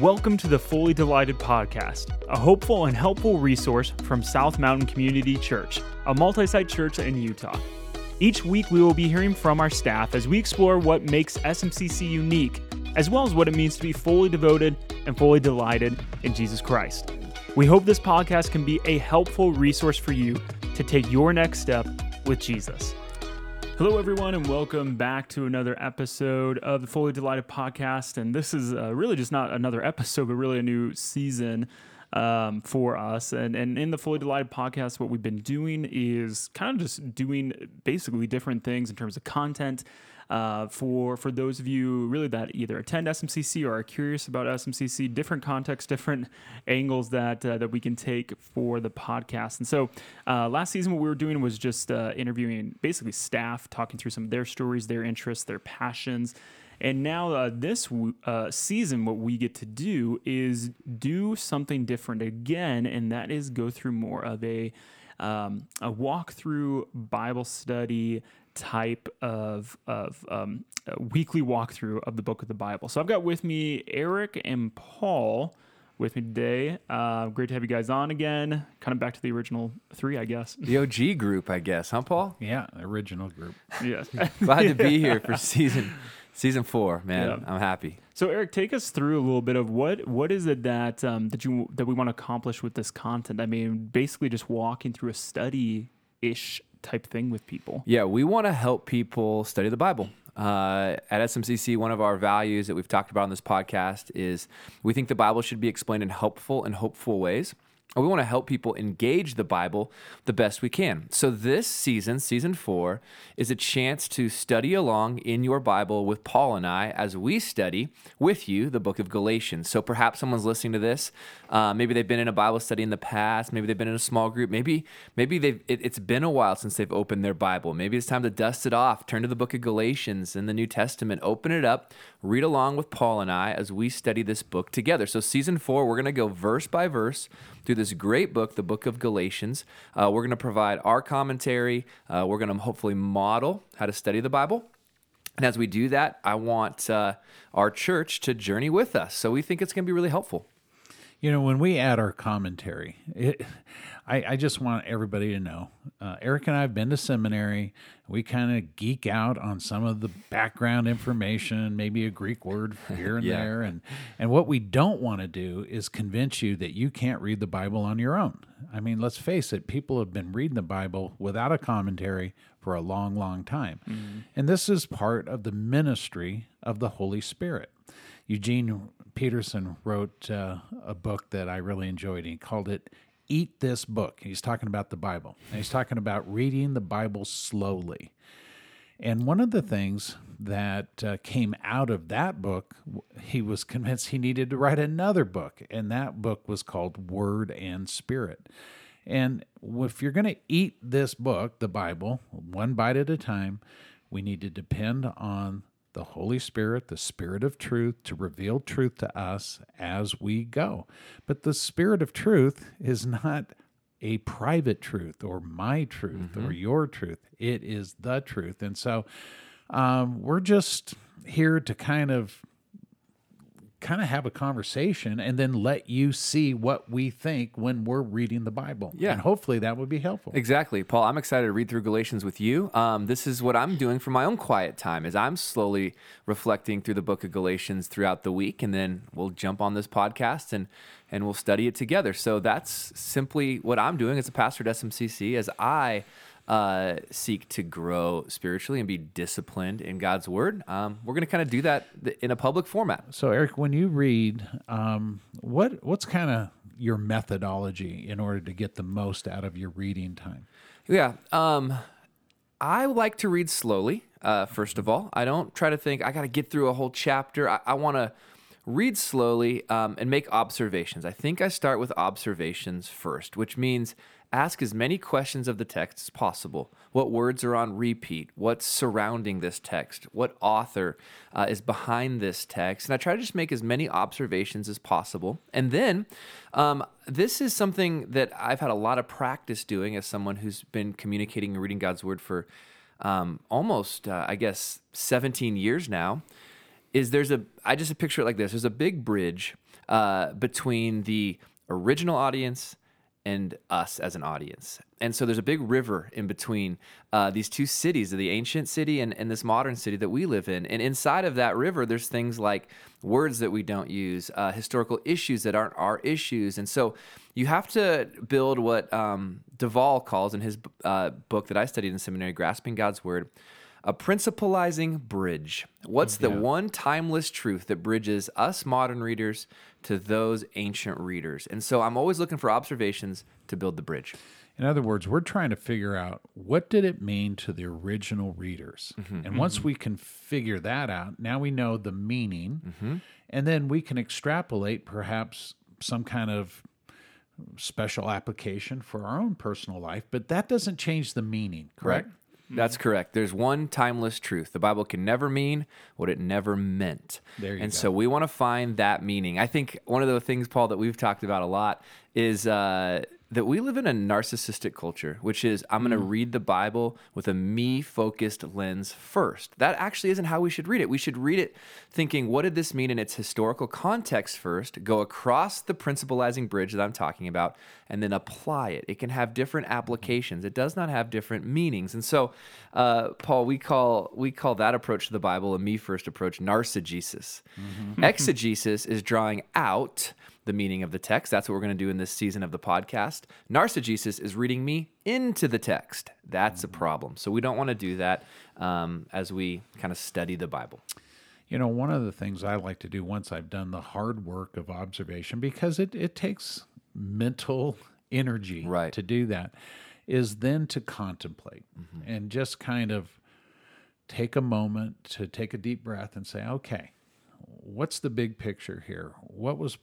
Welcome to the Fully Delighted Podcast, a hopeful and helpful resource from South Mountain Community Church, a multi site church in Utah. Each week, we will be hearing from our staff as we explore what makes SMCC unique, as well as what it means to be fully devoted and fully delighted in Jesus Christ. We hope this podcast can be a helpful resource for you to take your next step with Jesus. Hello, everyone, and welcome back to another episode of the Fully Delighted podcast. And this is uh, really just not another episode, but really a new season um, for us. And, and in the Fully Delighted podcast, what we've been doing is kind of just doing basically different things in terms of content. Uh, for for those of you really that either attend SMCC or are curious about SMCC, different contexts, different angles that uh, that we can take for the podcast. And so, uh, last season, what we were doing was just uh, interviewing basically staff, talking through some of their stories, their interests, their passions. And now, uh, this uh, season, what we get to do is do something different again, and that is go through more of a um, a walkthrough Bible study type of of um, weekly walkthrough of the book of the Bible. So I've got with me Eric and Paul with me today. Uh, great to have you guys on again. Kind of back to the original three, I guess. The OG group, I guess, huh, Paul? Yeah, original group. Yes. Glad to be here for season season four, man. Yeah. I'm happy. So Eric, take us through a little bit of what what is it that um, that you that we want to accomplish with this content. I mean, basically just walking through a study ish type thing with people. Yeah, we want to help people study the Bible. Uh, at SMCC, one of our values that we've talked about on this podcast is we think the Bible should be explained in helpful and hopeful ways we want to help people engage the Bible the best we can. So, this season, season four, is a chance to study along in your Bible with Paul and I as we study with you the book of Galatians. So, perhaps someone's listening to this. Uh, maybe they've been in a Bible study in the past. Maybe they've been in a small group. Maybe, maybe they've, it, it's been a while since they've opened their Bible. Maybe it's time to dust it off, turn to the book of Galatians in the New Testament, open it up, read along with Paul and I as we study this book together. So, season four, we're going to go verse by verse through this great book, the book of Galatians. Uh, we're going to provide our commentary. Uh, we're going to hopefully model how to study the Bible. And as we do that, I want uh, our church to journey with us. So we think it's going to be really helpful. You know, when we add our commentary, it, I, I, just want everybody to know uh, Eric and I have been to seminary. We kind of geek out on some of the background information, maybe a Greek word here and yeah. there. And, and what we don't want to do is convince you that you can't read the Bible on your own. I mean, let's face it, people have been reading the Bible without a commentary for a long, long time. Mm-hmm. And this is part of the ministry of the Holy Spirit. Eugene Peterson wrote uh, a book that I really enjoyed. He called it Eat This Book. He's talking about the Bible. And he's talking about reading the Bible slowly. And one of the things that uh, came out of that book, he was convinced he needed to write another book. And that book was called Word and Spirit. And if you're going to eat this book, the Bible, one bite at a time, we need to depend on the Holy Spirit, the Spirit of truth, to reveal truth to us as we go. But the Spirit of truth is not a private truth or my truth mm-hmm. or your truth. It is the truth. And so um, we're just here to kind of kind of have a conversation and then let you see what we think when we're reading the Bible. Yeah. And hopefully that would be helpful. Exactly. Paul, I'm excited to read through Galatians with you. Um, this is what I'm doing for my own quiet time as I'm slowly reflecting through the book of Galatians throughout the week. And then we'll jump on this podcast and, and we'll study it together. So that's simply what I'm doing as a pastor at SMCC as I uh, seek to grow spiritually and be disciplined in God's word. Um, we're going to kind of do that in a public format. So, Eric, when you read, um, what what's kind of your methodology in order to get the most out of your reading time? Yeah, um, I like to read slowly. Uh, first of all, I don't try to think I got to get through a whole chapter. I, I want to read slowly um, and make observations. I think I start with observations first, which means ask as many questions of the text as possible. What words are on repeat? What's surrounding this text? What author uh, is behind this text? And I try to just make as many observations as possible. And then um, this is something that I've had a lot of practice doing as someone who's been communicating and reading God's word for um, almost, uh, I guess, 17 years now is there's a I just picture it like this. There's a big bridge uh, between the original audience and us as an audience. And so there's a big river in between uh, these two cities, the ancient city and, and this modern city that we live in. And inside of that river, there's things like words that we don't use, uh, historical issues that aren't our issues. And so you have to build what um, Duvall calls in his uh, book that I studied in seminary, Grasping God's Word, a principalizing bridge. What's the one timeless truth that bridges us modern readers to those ancient readers? And so I'm always looking for observations to build the bridge. In other words, we're trying to figure out what did it mean to the original readers. Mm-hmm, and mm-hmm. once we can figure that out, now we know the meaning, mm-hmm. and then we can extrapolate perhaps some kind of special application for our own personal life, but that doesn't change the meaning, correct? That's correct. There's one timeless truth. The Bible can never mean what it never meant. There you and go. so we want to find that meaning. I think one of the things, Paul, that we've talked about a lot is uh, that we live in a narcissistic culture, which is I'm going to read the Bible with a me focused lens first. That actually isn't how we should read it. We should read it thinking, what did this mean in its historical context first, go across the principalizing bridge that I'm talking about, and then apply it. It can have different applications. It does not have different meanings. And so, uh, Paul, we call we call that approach to the Bible a me first approach, narcigesis. Exegesis is drawing out the meaning of the text. That's what we're going to do in this season of the podcast. Narcigesis is reading me into the text. That's a problem. So we don't want to do that um, as we kind of study the Bible. You know, one of the things I like to do once I've done the hard work of observation, because it, it takes mental energy Right. to do that, is then to contemplate and just kind of take a moment to take a deep breath and say, okay, what's the big picture here? What was,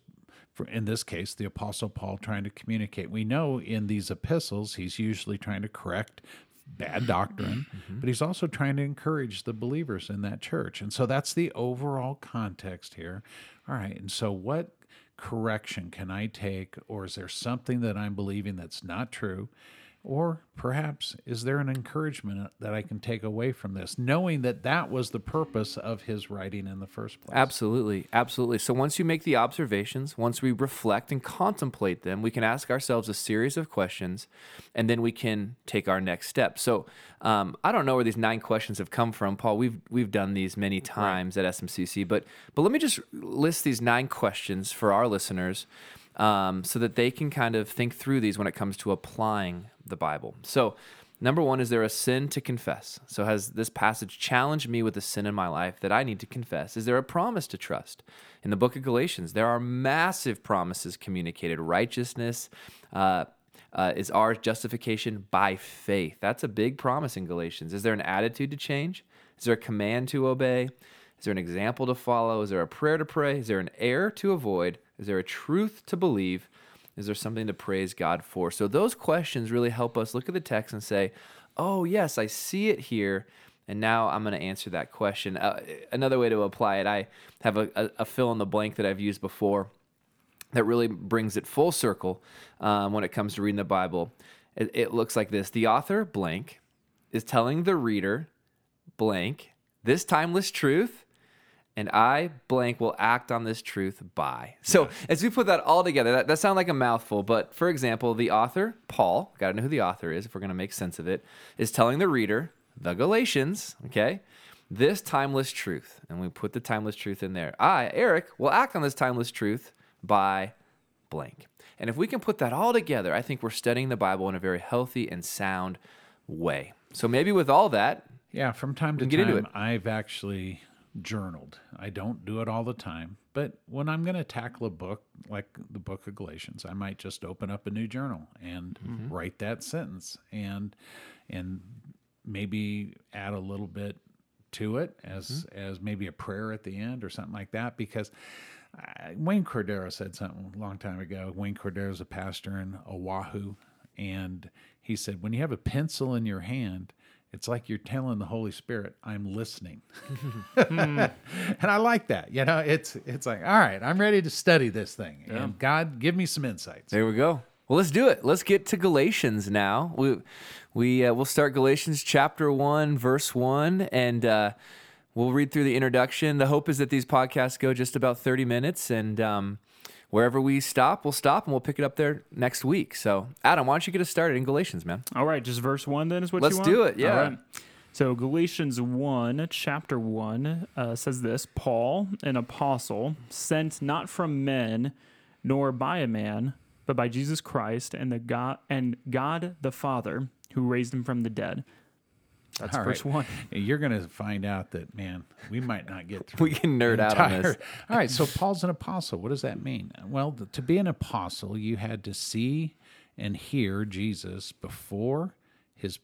for, in this case, the Apostle Paul trying to communicate? We know in these epistles, he's usually trying to correct bad doctrine, mm-hmm. but he's also trying to encourage the believers in that church. And so that's the overall context here. All right. And so, what correction can I take, or is there something that I'm believing that's not true? Or perhaps is there an encouragement that I can take away from this, knowing that that was the purpose of his writing in the first place? Absolutely. Absolutely. So once you make the observations, once we reflect and contemplate them, we can ask ourselves a series of questions and then we can take our next step. So um, I don't know where these nine questions have come from, Paul. We've we've done these many times at SMCC, but but let me just list these nine questions for our listeners um, so that they can kind of think through these when it comes to applying the Bible. So Number one, is there a sin to confess? So, has this passage challenged me with a sin in my life that I need to confess? Is there a promise to trust? In the book of Galatians, there are massive promises communicated. Righteousness uh, uh, is our justification by faith. That's a big promise in Galatians. Is there an attitude to change? Is there a command to obey? Is there an example to follow? Is there a prayer to pray? Is there an error to avoid? Is there a truth to believe? Is there something to praise God for? So those questions really help us look at the text and say, "Oh, yes, I see it here." And now I'm going to answer that question. Uh, another way to apply it, I have a, a, a fill in the blank that I've used before that really brings it full circle um, when it comes to reading the Bible. It, it looks like this The author, blank, is telling the reader, blank, this timeless truth, and I, blank, will act on this truth by. So as we put that all together, that, that sounds like a mouthful, but for example, the author, Paul, got to know who the author is if we're going to make sense of it, is telling the reader, the Galatians, okay, this timeless truth. And we put the timeless truth in there. I, Eric, will act on this timeless truth by blank. And if we can put that all together, I think we're studying the Bible in a very healthy and sound way. So maybe with all that, Yeah, from time to can get into time, it. I've actually journaled. I don't do it all the time, but when I'm going to tackle a book like the book of Galatians, I might just open up a new journal and Mm-hmm. write that sentence and and maybe add a little bit to it as Mm-hmm. as maybe a prayer at the end or something like that because uh, Wayne Cordeiro said something a long time ago. Wayne Cordeiro is a pastor in Oahu, and he said, "When you have a pencil in your hand, it's like you're telling the Holy Spirit, I'm listening." and I like that. You know, it's it's like, all right, I'm ready to study this thing, and God, give me some insights. There we go. Well, let's do it. Let's get to Galatians now. We we uh, we'll start Galatians chapter one, verse one, and uh, we'll read through the introduction. The hope is that these podcasts go just about 30 minutes, and um, wherever we stop, we'll stop and we'll pick it up there next week. So, Adam, why don't you get us started in Galatians, man? All right, just verse one then is what Let's you want? Let's do it, yeah. Right. So Galatians 1, chapter 1, uh, says this Paul, an apostle, sent not from men, nor by a man, but by Jesus Christ and the God and God the Father, who raised him from the dead. That's All verse right. 1. You're going to find out that, man, we might not get through We can nerd the out on this. All right, so Paul's an apostle. What does that mean? Well, th- to be an apostle, you had to see and hear Jesus before his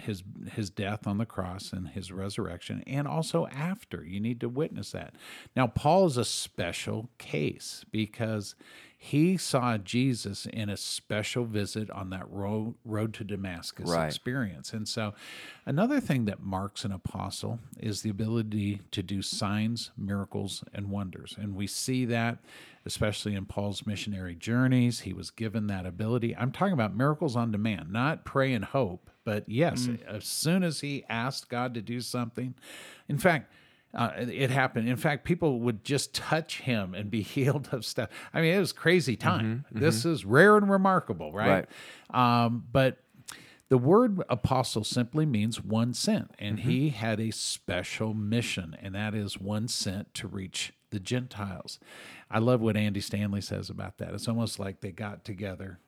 his his death on the cross and his resurrection and also after you need to witness that now paul is a special case because he saw jesus in a special visit on that road road to damascus Right. experience and so another thing that marks an apostle is the ability to do signs miracles and wonders and we see that especially in Paul's missionary journeys. He was given that ability. I'm talking about miracles on demand, not pray and hope, but yes, as soon as he asked God to do something, in fact, uh, it happened. In fact, people would just touch him and be healed of stuff. I mean, it was crazy time. This is rare and remarkable, right? Um, but the word apostle simply means one sent, and he had a special mission, and that is one sent to reach the Gentiles. I love what Andy Stanley says about that. It's almost like they got together,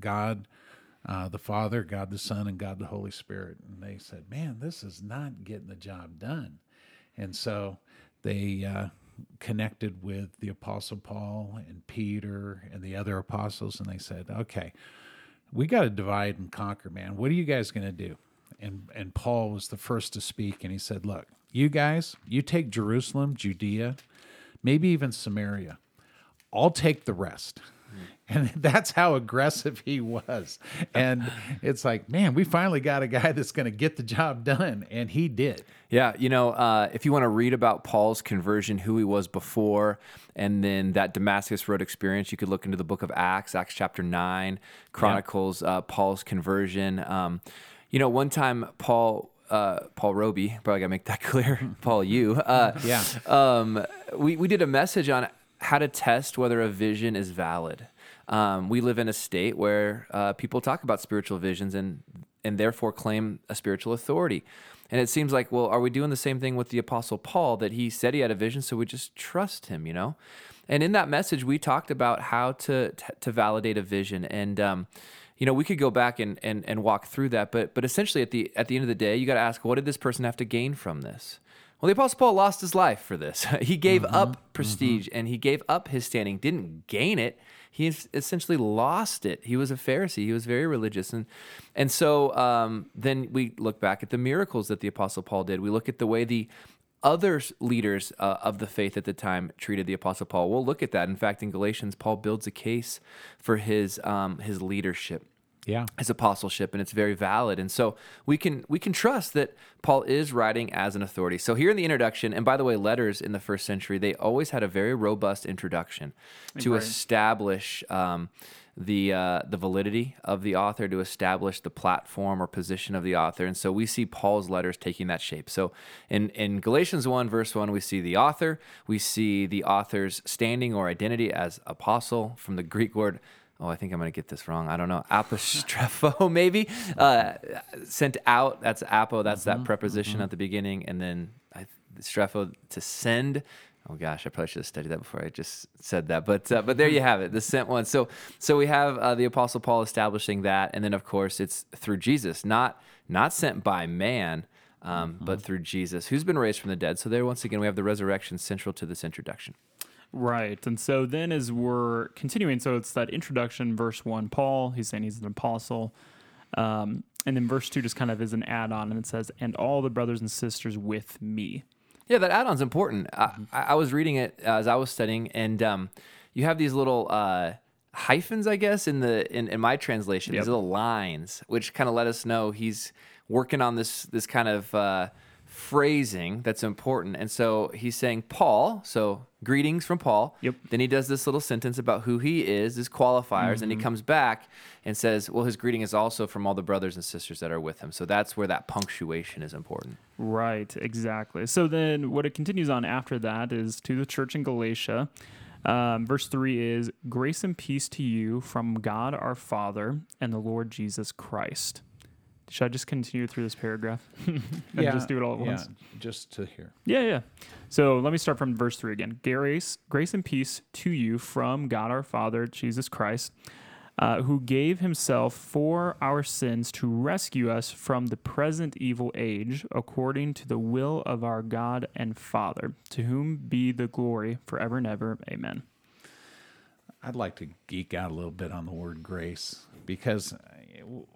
God uh, the Father, God the Son, and God the Holy Spirit, and they said, "Man, this is not getting the job done," and so they. Uh, connected with the apostle paul and peter and the other apostles and they said okay we got to divide and conquer, man. What are you guys going to do? And and Paul was the first to speak, and he said, "Look, you guys, you take Jerusalem, Judea, maybe even Samaria. I'll take the rest." And that's how aggressive he was. And it's like, man, we finally got a guy that's going to get the job done, and he did. Yeah, you know, uh, if you want to read about Paul's conversion, who he was before, and then that Damascus Road experience, you could look into the book of Acts, Acts chapter 9, chronicles uh, Paul's conversion. Um, you know, one time Paul. Uh, Paul Roby, probably gotta make that clear. Paul, you, uh, Yeah. um, we we did a message on how to test whether a vision is valid. Um, we live in a state where uh, people talk about spiritual visions and and therefore claim a spiritual authority. And it seems like, well, are we doing the same thing with the Apostle Paul that he said he had a vision, so we just trust him, you know? And in that message, we talked about how to to, validate a vision, and um, you know, we could go back and, and and walk through that, but but essentially at the at the end of the day, you got to ask, what did this person have to gain from this? Well, the Apostle Paul lost his life for this. he gave up prestige and he gave up his standing, didn't gain it. He essentially lost it. He was a Pharisee. He was very religious, and and so um, then we look back at the miracles that the Apostle Paul did. We look at the way the other leaders uh, of the faith at the time treated the Apostle Paul. We'll look at that. In fact, in Galatians, Paul builds a case for his um, his leadership Yeah. his apostleship and it's very valid. And so we can we can trust that paul is writing as an authority. So here in the introduction and by the way letters in the first century they always had a very robust introduction to establish um, the uh, the validity of the author to establish the platform or position of the author. And so we see paul's letters taking that shape. So in in galatians 1 verse 1 we see the author. We see the author's standing or identity as apostle from the greek word oh, I think I'm going to get this wrong. I don't know. Apostrepho, maybe. Uh, sent out, that's apo, that's that preposition at the beginning. And then I, strepho, to send. Oh gosh, I probably should have studied that before I just said that. But uh, but there you have it, the sent one. So so we have uh, the apostle Paul establishing that, and then of course it's through Jesus, not not sent by man, um, but through Jesus, who's been raised from the dead. So there, once again, we have the resurrection central to this introduction. Right. And so then as we're continuing, so it's that introduction, verse one, Paul, he's saying he's an apostle. Um, and then verse two just kind of is an add on and it says, and all the brothers and sisters with me. Yeah, that add-on's important. I, I was reading it as I was studying, and um, you have these little uh, hyphens, I guess, in the in, in my translation. Yep. These little lines, which kind of let us know he's working on this this kind of uh, phrasing that's important. And so he's saying Paul, so greetings from Paul. Yep. Then he does this little sentence about who he is, his qualifiers, and he comes back and says, well, his greeting is also from all the brothers and sisters that are with him. So that's where that punctuation is important. Right, exactly. So then what it continues on after that is to the church in Galatia. Um, verse 3 is Grace and peace to you from God our Father and the Lord Jesus Christ. Should I just continue through this paragraph? and just do it all at yeah, once? just to hear. Yeah, yeah. So let me start from verse 3 again. Grace, grace and peace to you from God our Father, Jesus Christ, uh, who gave himself for our sins to rescue us from the present evil age, according to the will of our God and Father, to whom be the glory forever and ever. Amen. I'd like to geek out a little bit on the word grace because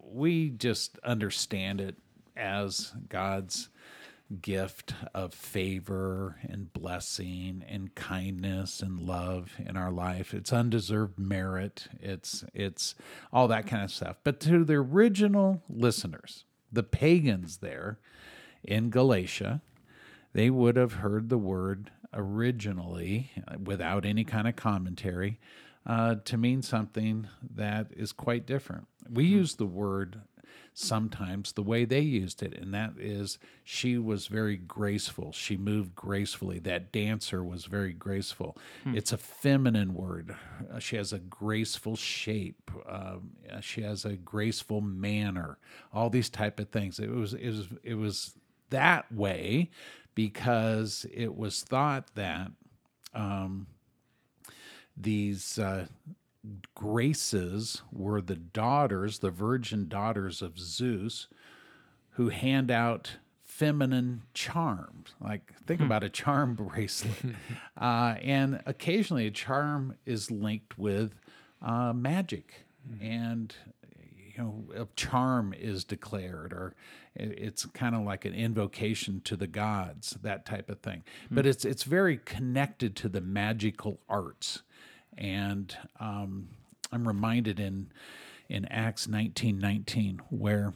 we just understand it as God's gift of favor and blessing and kindness and love in our life. It's undeserved merit. It's it's all that kind of stuff. But to the original listeners, the pagans there in Galatia, they would have heard the word originally uh, without any kind of commentary uh, to mean something that is quite different. We use the word sometimes the way they used it, and that is she was very graceful. She moved gracefully. That dancer was very graceful. It's a feminine word. Uh, she has a graceful shape. Um, uh, she has a graceful manner. All these type of things. It was it was it was that way because it was thought that um, these uh, graces were the daughters, the virgin daughters of Zeus, who hand out feminine charms. Like, think about a charm bracelet. uh, and occasionally a charm is linked with uh, magic. And, you know, a charm is declared, or it's kind of like an invocation to the gods, that type of thing. But it's it's very connected to the magical arts and um, I'm reminded in in Acts 19:19 where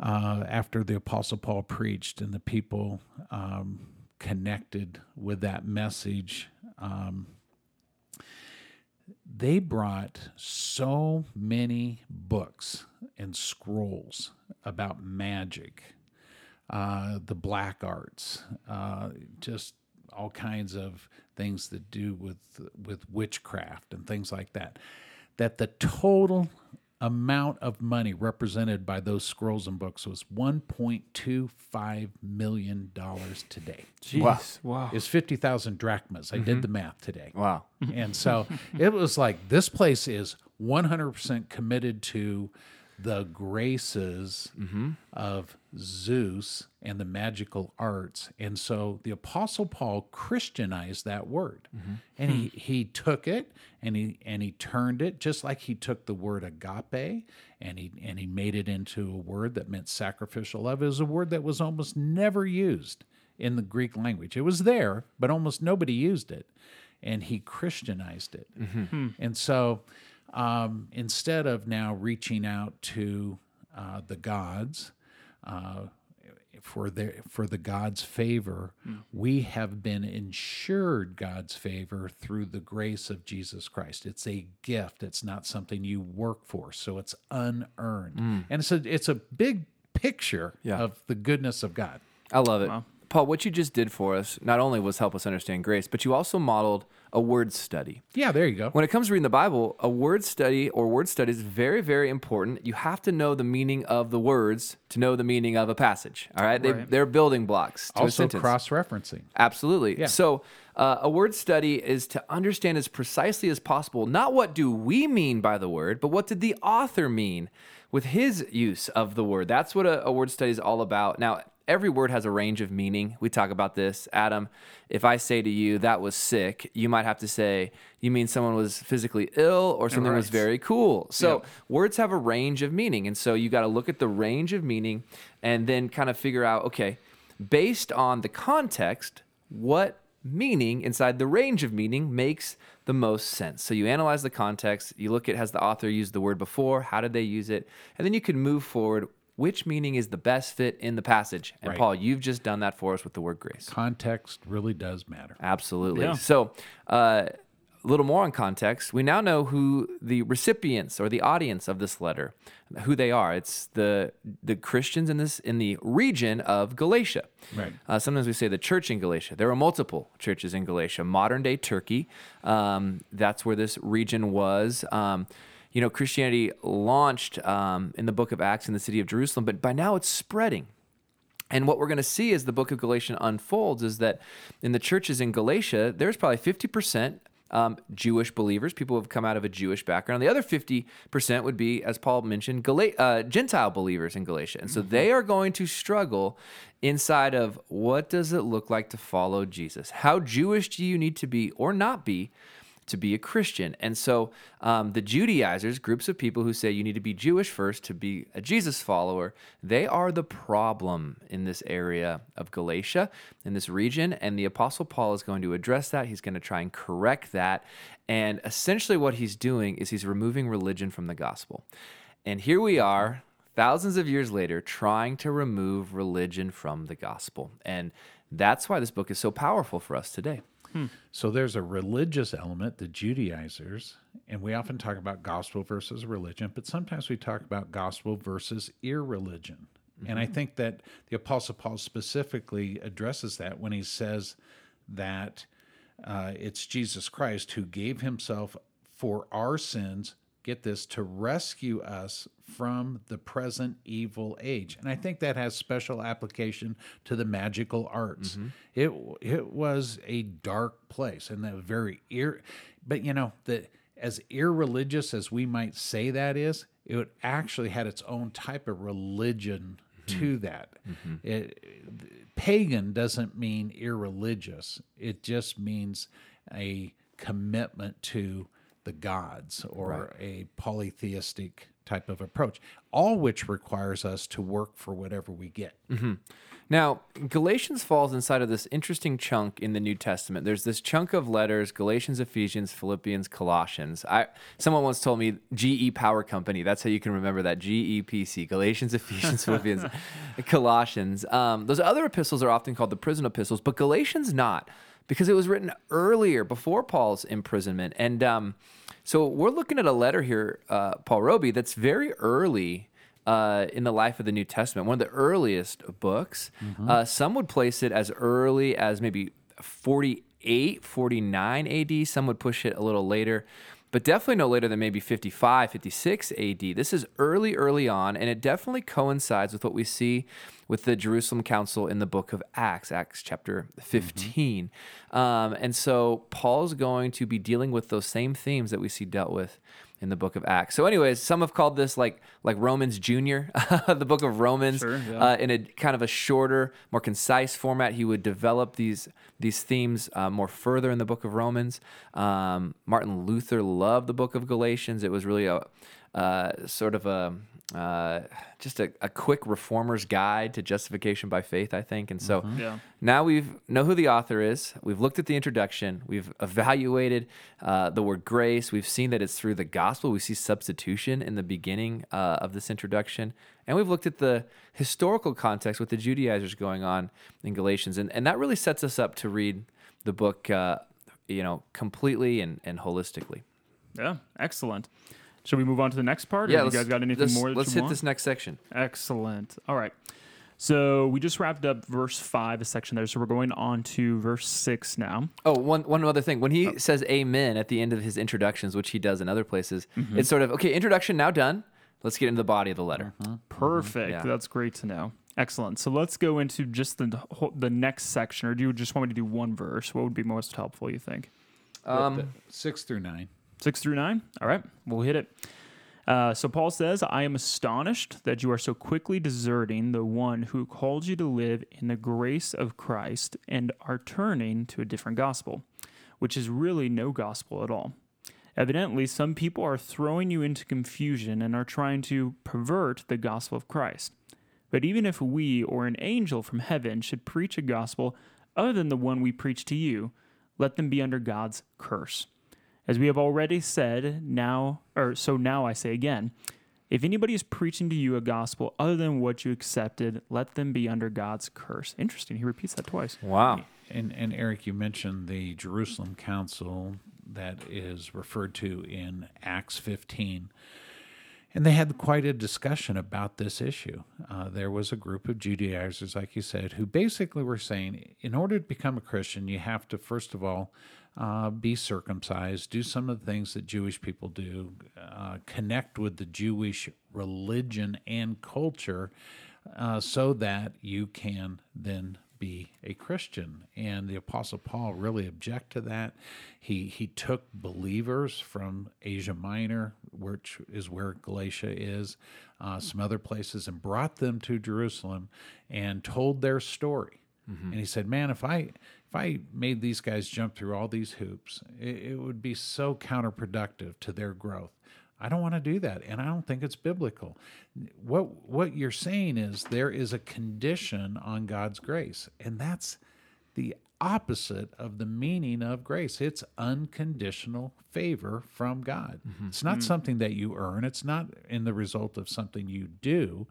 uh, after the Apostle Paul preached and the people um, connected with that message, um, they brought so many books and scrolls about magic, uh, the black arts, uh, just all kinds of things that do with with witchcraft and things like that. That the total amount of money represented by those scrolls and books was 1.25 million dollars today. Jeez. Wow. Is 50,000 drachmas. I did mm-hmm. the math today. Wow. And so it was like this place is 100% committed to the graces mm-hmm. of Zeus and the magical arts. And so the apostle Paul Christianized that word. Mm-hmm. And he hmm. he took it and he and he turned it just like he took the word agape and he and he made it into a word that meant sacrificial love. It was a word that was almost never used in the Greek language. It was there, but almost nobody used it and he Christianized it. Mm-hmm. And so um, instead of now reaching out to uh, the gods uh, for their for the gods' favor, we have been insured God's favor through the grace of Jesus Christ. It's a gift. It's not something you work for, so it's unearned, and it's a it's a big picture Yeah. of the goodness of God. I love it. Paul, what you just did for us not only was help us understand grace, but you also modeled a word study. Yeah, there you go. When it comes to reading the Bible, a word study or word study is very, very important. You have to know the meaning of the words to know the meaning of a passage. All right, they, Right. they're building blocks to a Also, sentence. cross referencing. Absolutely. Yeah. So, uh, a word study is to understand as precisely as possible not what do we mean by the word, but what did the author mean with his use of the word. That's what a, a word study is all about. Now, every word has a range of meaning. We talk about this. Adam, if I say to you, that was sick, you might have to say, you mean someone was physically ill or something was very cool. So, words have a range of meaning. And so, you got to look at the range of meaning and then kind of figure out, okay, based on the context, what meaning inside the range of meaning makes the most sense. So you analyze the context, you look at has the author used the word before, how did they use it, and then you can move forward which meaning is the best fit in the passage. And Right. Paul, you've just done that for us with the word grace. Context really does matter. Absolutely. Yeah. So, uh, a little more on context. We now know who the recipients or the audience of this letter, who they are. It's the the Christians in this in the region of Galatia. Right. Uh, sometimes we say the church in Galatia. There were multiple churches in Galatia. Modern day Turkey. Um, that's where this region was. Um, you know, Christianity launched um, in the book of Acts in the city of Jerusalem, but by now it's spreading. And what we're going to see as the book of Galatians unfolds is that in the churches in Galatia, there's probably 50% um, Jewish believers, people who have come out of a Jewish background. The other 50% would be, as Paul mentioned, Gala- uh, Gentile believers in Galatia. And so they are going to struggle inside of what does it look like to follow Jesus? How Jewish do you need to be or not be? To be a Christian. And so um, the Judaizers, groups of people who say you need to be Jewish first to be a Jesus follower, they are the problem in this area of Galatia, in this region. And the Apostle Paul is going to address that. He's going to try and correct that. And essentially, what he's doing is he's removing religion from the gospel. And here we are. Thousands of years later, trying to remove religion from the gospel. And that's why this book is so powerful for us today. So there's a religious element, the Judaizers, and we often talk about gospel versus religion, but sometimes we talk about gospel versus irreligion. And I think that the Apostle Paul specifically addresses that when he says that uh, it's Jesus Christ who gave himself for our sins, get this, to rescue us from the present evil age. And I think that has special application to the magical arts. Mm-hmm. It it was a dark place and a very ir but you know, the as irreligious as we might say that is, it actually had its own type of religion mm-hmm. to that. Mm-hmm. It, pagan doesn't mean irreligious. It just means a commitment to the gods or a polytheistic type of approach, all which requires us to work for whatever we get. Now, Galatians falls inside of this interesting chunk in the New Testament. There's this chunk of letters Galatians, Ephesians, Philippians, Colossians. I Someone once told me GE Power Company. That's how you can remember that GEPC Galatians, Ephesians, Philippians, Colossians. Um, those other epistles are often called the prison epistles, but Galatians not because it was written earlier before Paul's imprisonment. And um, so we're looking at a letter here, uh, Paul Roby, that's very early uh, in the life of the New Testament, one of the earliest books. Uh, some would place it as early as maybe 48, 49 AD. Some would push it a little later, but definitely no later than maybe 55, 56 AD. This is early, early on, and it definitely coincides with what we see with the Jerusalem Council in the book of Acts, Acts chapter 15. Um, and so Paul's going to be dealing with those same themes that we see dealt with in the book of Acts. So, anyways, some have called this like like Romans Junior, the book of Romans, Sure, yeah. uh, in a kind of a shorter, more concise format. He would develop these these themes uh, more further in the book of Romans. Um, Martin Luther loved the book of Galatians. It was really a uh, sort of a uh, just a, a quick reformer's guide to justification by faith, I think. And so Yeah. now we've know who the author is. We've looked at the introduction. We've evaluated uh, the word grace. We've seen that it's through the gospel. We see substitution in the beginning uh, of this introduction, and we've looked at the historical context with the Judaizers going on in Galatians, and and that really sets us up to read the book, uh, you know, completely and and holistically. Yeah, excellent. Should we move on to the next part? or Yeah, you let's, guys got anything let's, more? That let's you hit want? this next section. Excellent. All right. So we just wrapped up verse five, a section there. So we're going on to verse six now. Oh, one one other thing. When he oh. says amen at the end of his introductions, which he does in other places, mm-hmm. it's sort of okay, introduction now done. Let's get into the body of the letter. Mm-hmm. Perfect. Mm-hmm. Yeah. That's great to know. Excellent. So let's go into just the whole- the next section, or do you just want me to do one verse? What would be most helpful? You think? Um, Six through nine. Six through nine. All right, we'll hit it. Uh, so Paul says, I am astonished that you are so quickly deserting the one who called you to live in the grace of Christ and are turning to a different gospel, which is really no gospel at all. Evidently, some people are throwing you into confusion and are trying to pervert the gospel of Christ. But even if we or an angel from heaven should preach a gospel other than the one we preach to you, let them be under God's curse. As we have already said, now or so now I say again, If anybody is preaching to you a gospel other than what you accepted, let them be under God's curse. Interesting. He repeats that twice. Wow. And, and Eric, you mentioned the Jerusalem Council that is referred to in Acts 15. And they had quite a discussion about this issue. Uh, there was a group of Judaizers, like you said, who basically were saying in order to become a Christian, you have to, first of all, uh, be circumcised, do some of the things that Jewish people do, uh, connect with the Jewish religion and culture uh, so that you can then be a Christian. And the Apostle Paul really object to that. He he took believers from Asia Minor, which is where Galatia is, uh, some other places, and brought them to Jerusalem and told their story. And he said, "Man, if I if I made these guys jump through all these hoops, it, it would be so counterproductive to their growth. I don't want to do that, and I don't think it's biblical. What what you're saying is there is a condition on God's grace, and that's the opposite of the meaning of grace. It's unconditional favor from God. Mm-hmm. It's not mm-hmm. something that you earn. It's not in the result of something you do.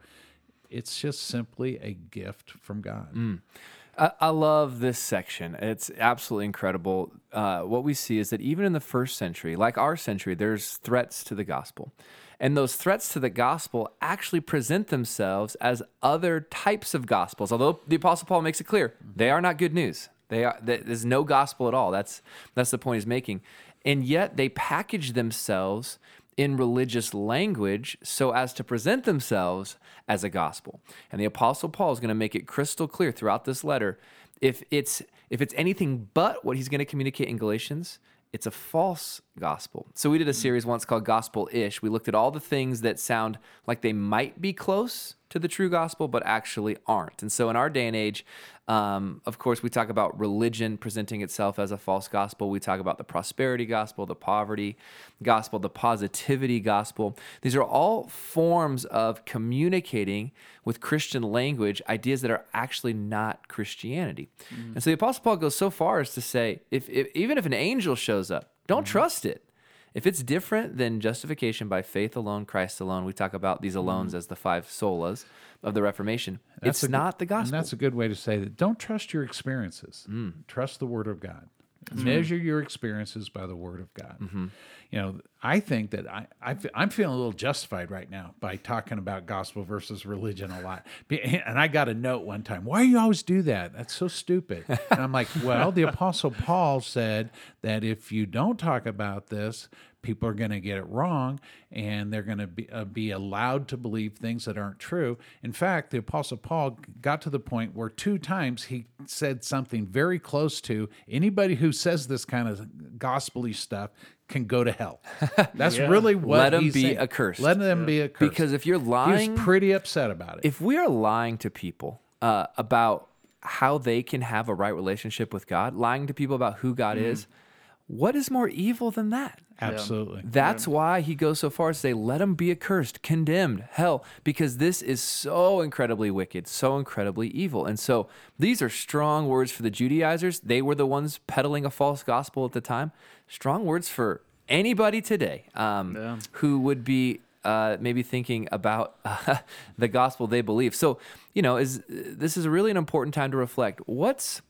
It's just simply a gift from God. Mm. I, I love this section. It's absolutely incredible. Uh, what we see is that even in the first century, like our century, there's threats to the gospel. And those threats to the gospel actually present themselves as other types of gospels. Although the Apostle Paul makes it clear, they are not good news. They are, there's no gospel at all. That's, that's the point he's making. And yet they package themselves in religious language so as to present themselves as a gospel. And the apostle Paul is going to make it crystal clear throughout this letter if it's if it's anything but what he's going to communicate in Galatians, it's a false gospel. So we did a series once called Gospel Ish. We looked at all the things that sound like they might be close to the true gospel, but actually aren't. And so in our day and age, um, of course, we talk about religion presenting itself as a false gospel. We talk about the prosperity gospel, the poverty gospel, the positivity gospel. These are all forms of communicating with Christian language ideas that are actually not Christianity. And so the Apostle Paul goes so far as to say, if, if even if an angel shows up, don't trust it. If it's different than justification by faith alone, Christ alone, we talk about these mm-hmm. alones as the five solas of the Reformation. it's a good- not the gospel. And that's a good way to say that. Don't trust your experiences. Mm. Trust the Word of God. Mm-hmm. Measure your experiences by the Word of God. Mm-hmm. You know, I think that I, I I'm feeling a little justified right now by talking about gospel versus religion a lot. And I got a note one time. Why do you always do that? That's so stupid. And I'm like, well, the Apostle Paul said that if you don't talk about this, people are going to get it wrong and they're going to be, uh, be allowed to believe things that aren't true. In fact, the Apostle Paul got to the point where two times he said something very close to anybody who says this kind of gospely stuff can go to hell. That's really what let he's be saying. accursed. Let them be accursed. Because if you're lying, was pretty upset about it. if we are lying to people uh, about how they can have a right relationship with God, lying to people about who God is, what is more evil than that? Absolutely. That's why he goes so far as to say, let him be accursed, condemned, hell, because this is so incredibly wicked, so incredibly evil. And so these are strong words for the Judaizers. They were the ones peddling a false gospel at the time. Strong words for anybody today um, Yeah. who would be uh, maybe thinking about uh, the gospel they believe. So, you know, is this is really an important time to reflect. What's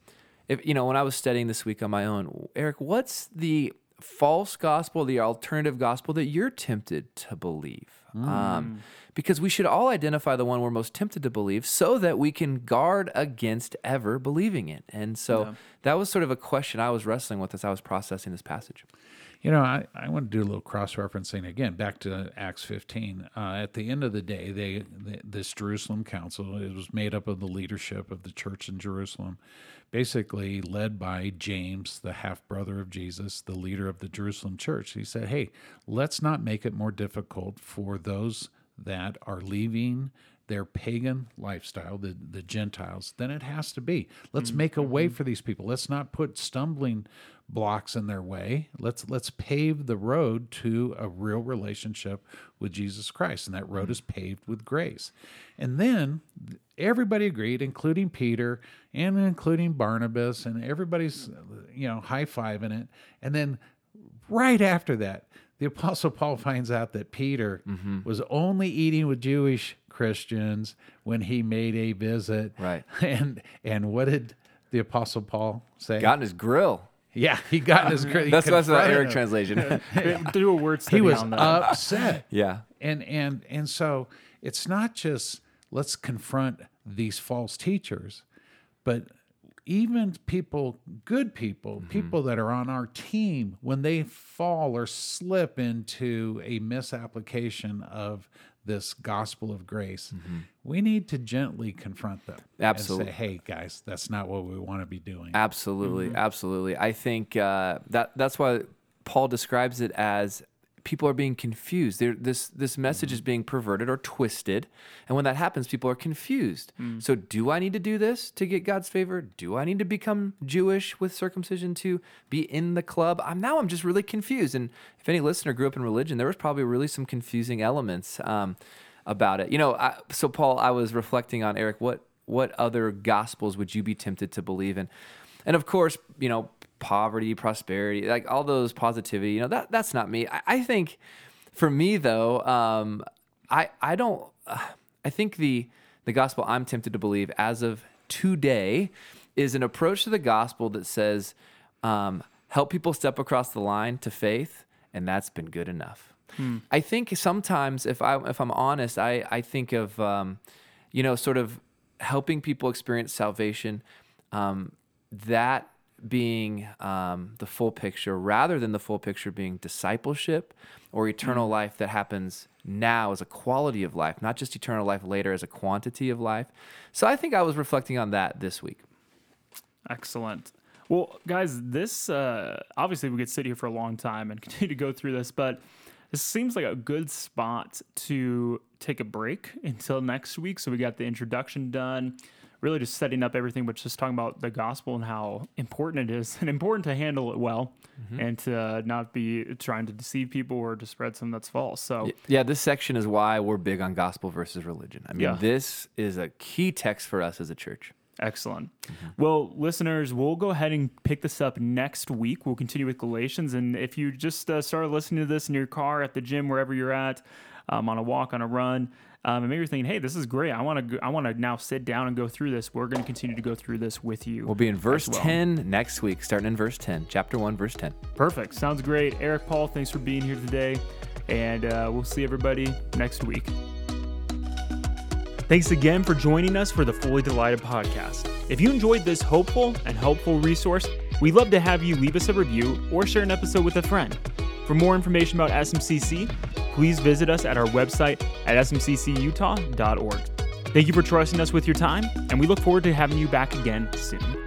if you know when I was studying this week on my own, Eric, what's the false gospel, the alternative gospel that you're tempted to believe? Um, because we should all identify the one we're most tempted to believe so that we can guard against ever believing it. And so that was sort of a question I was wrestling with as I was processing this passage. You know, I, I want to do a little cross referencing again back to Acts 15. Uh, at the end of the day, they, th this Jerusalem council it was made up of the leadership of the church in Jerusalem, basically led by James, the half brother of Jesus, the leader of the Jerusalem church. He said, "Hey, let's not make it more difficult for those that are leaving." Their pagan lifestyle, the, the Gentiles, than it has to be. Let's mm-hmm. make a way mm-hmm. for these people. Let's not put stumbling blocks in their way. Let's let's pave the road to a real relationship with Jesus Christ, and that road is paved with grace. And then everybody agreed, including Peter and including Barnabas, and everybody's you know high fiving it. And then right after that, the Apostle Paul finds out that Peter Mm-hmm. was only eating with Jewish Christians when he made a visit. Right. And and what did the Apostle Paul say? Got in his grill. Yeah, he got in his. Uh, he That's that's the Eric translation. Do a word study He was on that. upset. yeah. and and and so it's not just let's confront these false teachers but even people good people mm-hmm. people that are on our team when they fall or slip into a misapplication of this gospel of grace we need to gently confront them Absolutely. and say hey guys that's not what we want to be doing Absolutely, absolutely. I think uh, that that's why Paul describes it as people are being confused. They're, this this message is being perverted or twisted, and when that happens, people are confused. So, do I need to do this to get God's favor? Do I need to become Jewish with circumcision to be in the club? I'm now I'm just really confused. And if any listener grew up in religion, there was probably really some confusing elements um, about it. You know, I, so Paul, I was reflecting on Eric. What what other gospels would you be tempted to believe in? And of course, you know, poverty, prosperity, like all those positivity, you know, that that's not me. I, I think for me though, um, I I don't uh, I think the the gospel I'm tempted to believe as of today is an approach to the gospel that says um, help people step across the line to faith, and that's been good enough. I think sometimes, if I if I'm honest, I I think of um, you know sort of helping people experience salvation, um, that being um, the full picture rather than the full picture being discipleship or eternal life that happens now as a quality of life, not just eternal life later as a quantity of life. So I think I was reflecting on that this week. Excellent. Well, guys, this uh, obviously we could sit here for a long time and continue to go through this, but this seems like a good spot to take a break until next week. So we got the introduction done, really just setting up everything, but just talking about the gospel and how important it is and important to handle it well and to not be trying to deceive people or to spread something that's false. So Yeah, this section is why we're big on gospel versus religion. I mean, Yeah. this is a key text for us as a church. Excellent. Well, listeners, we'll go ahead and pick this up next week. We'll continue with Galatians. And if you just uh, started listening to this in your car, at the gym, wherever you're at, um, on a walk, on a run, um, and maybe you're thinking, "Hey, this is great. I want to. I want to now sit down and go through this." We're going to continue to go through this with you. We'll be in verse well. 10 next week, starting in verse 10, chapter 1, verse 10. Perfect. Sounds great. Eric Paul, thanks for being here today, and uh, we'll see everybody next week. Thanks again for joining us for the Fully Delighted podcast. If you enjoyed this hopeful and helpful resource, we'd love to have you leave us a review or share an episode with a friend. For more information about SMCC, please visit us at our website at smccutah.org. Thank you for trusting us with your time, and we look forward to having you back again soon.